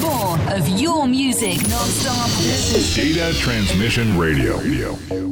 More of your music non-stop. Data Transmission Radio.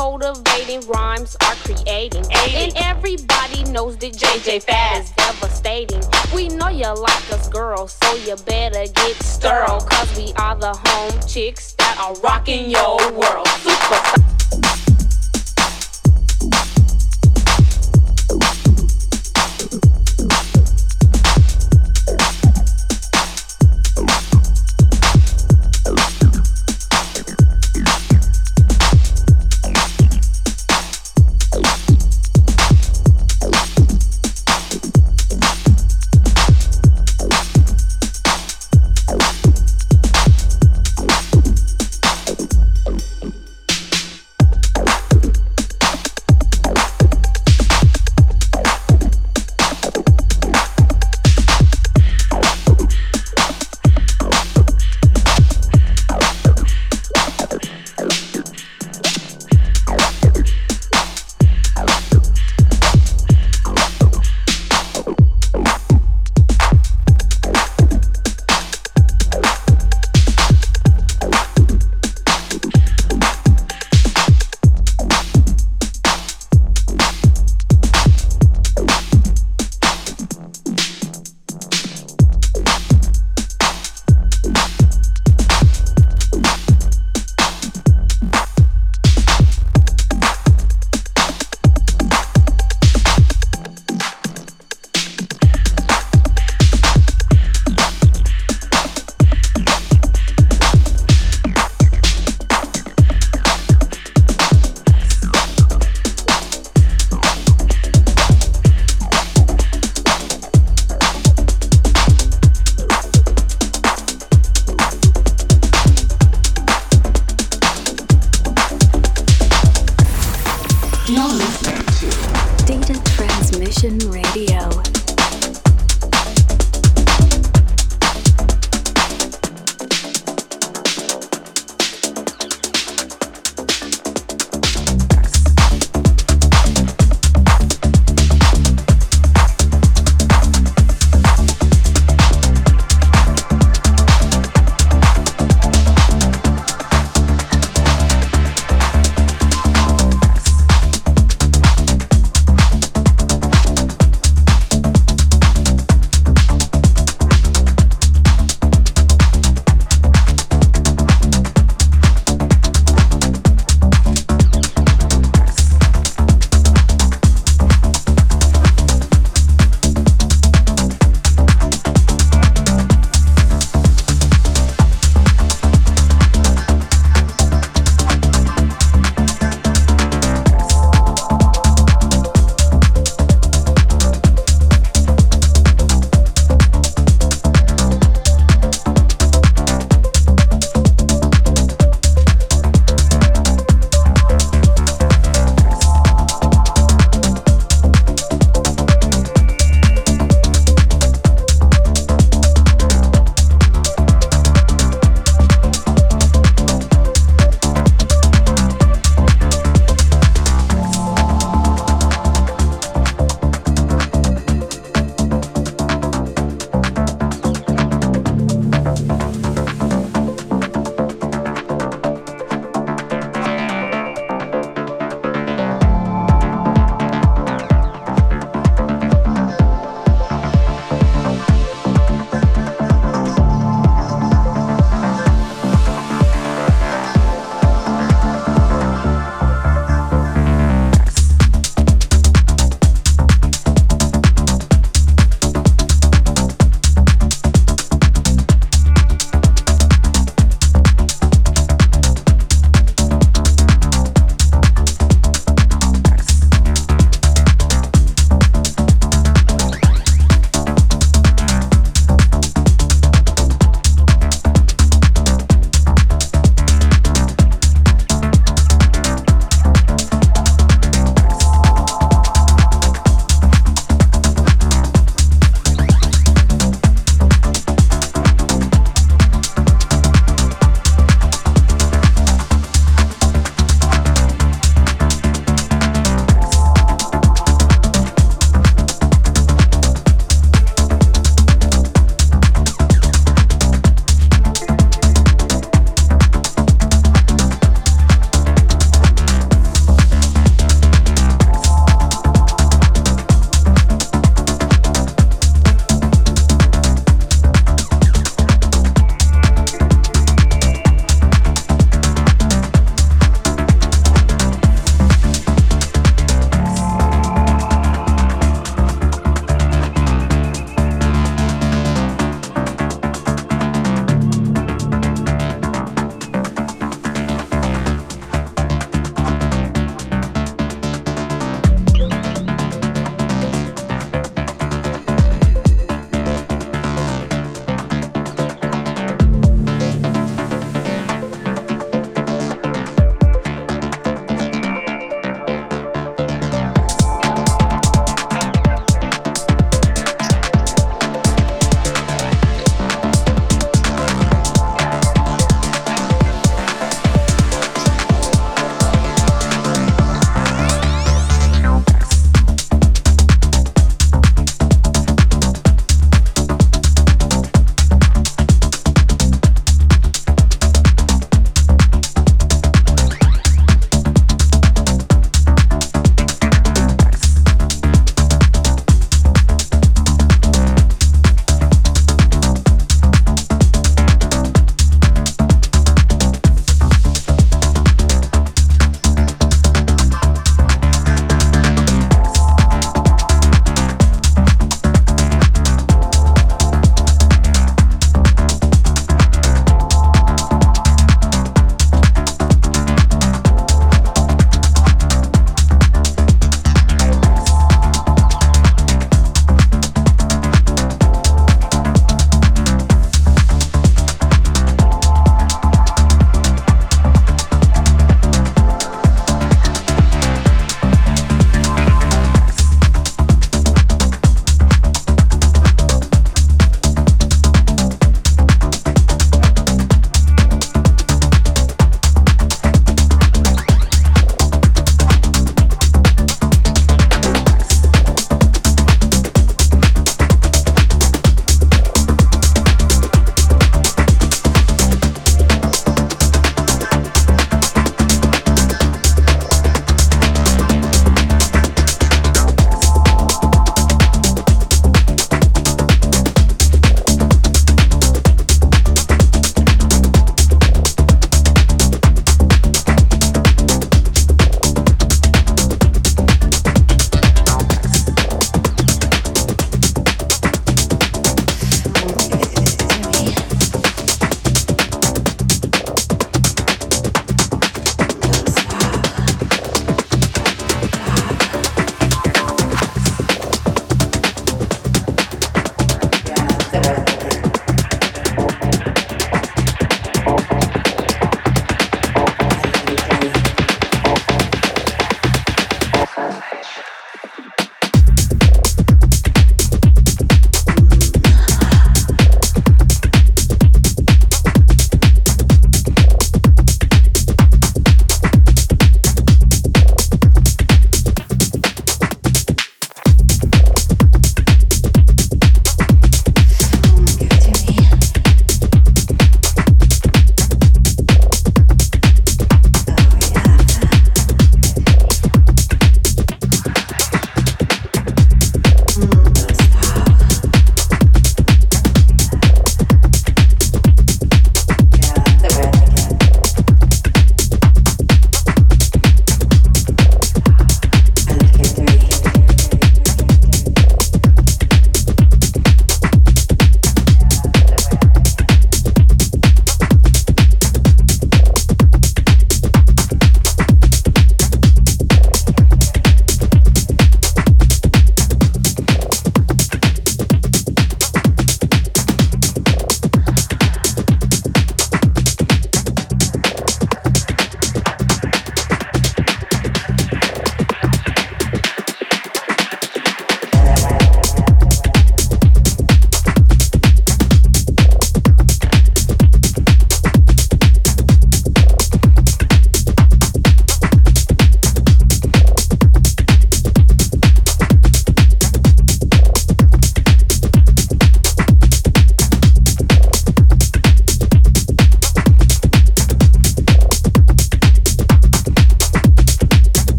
Motivating rhymes are creating. And everybody knows that JJ Fad is devastating. We know you like us girls, so you better get sterile. Cause we are the home chicks that are rocking your world. Super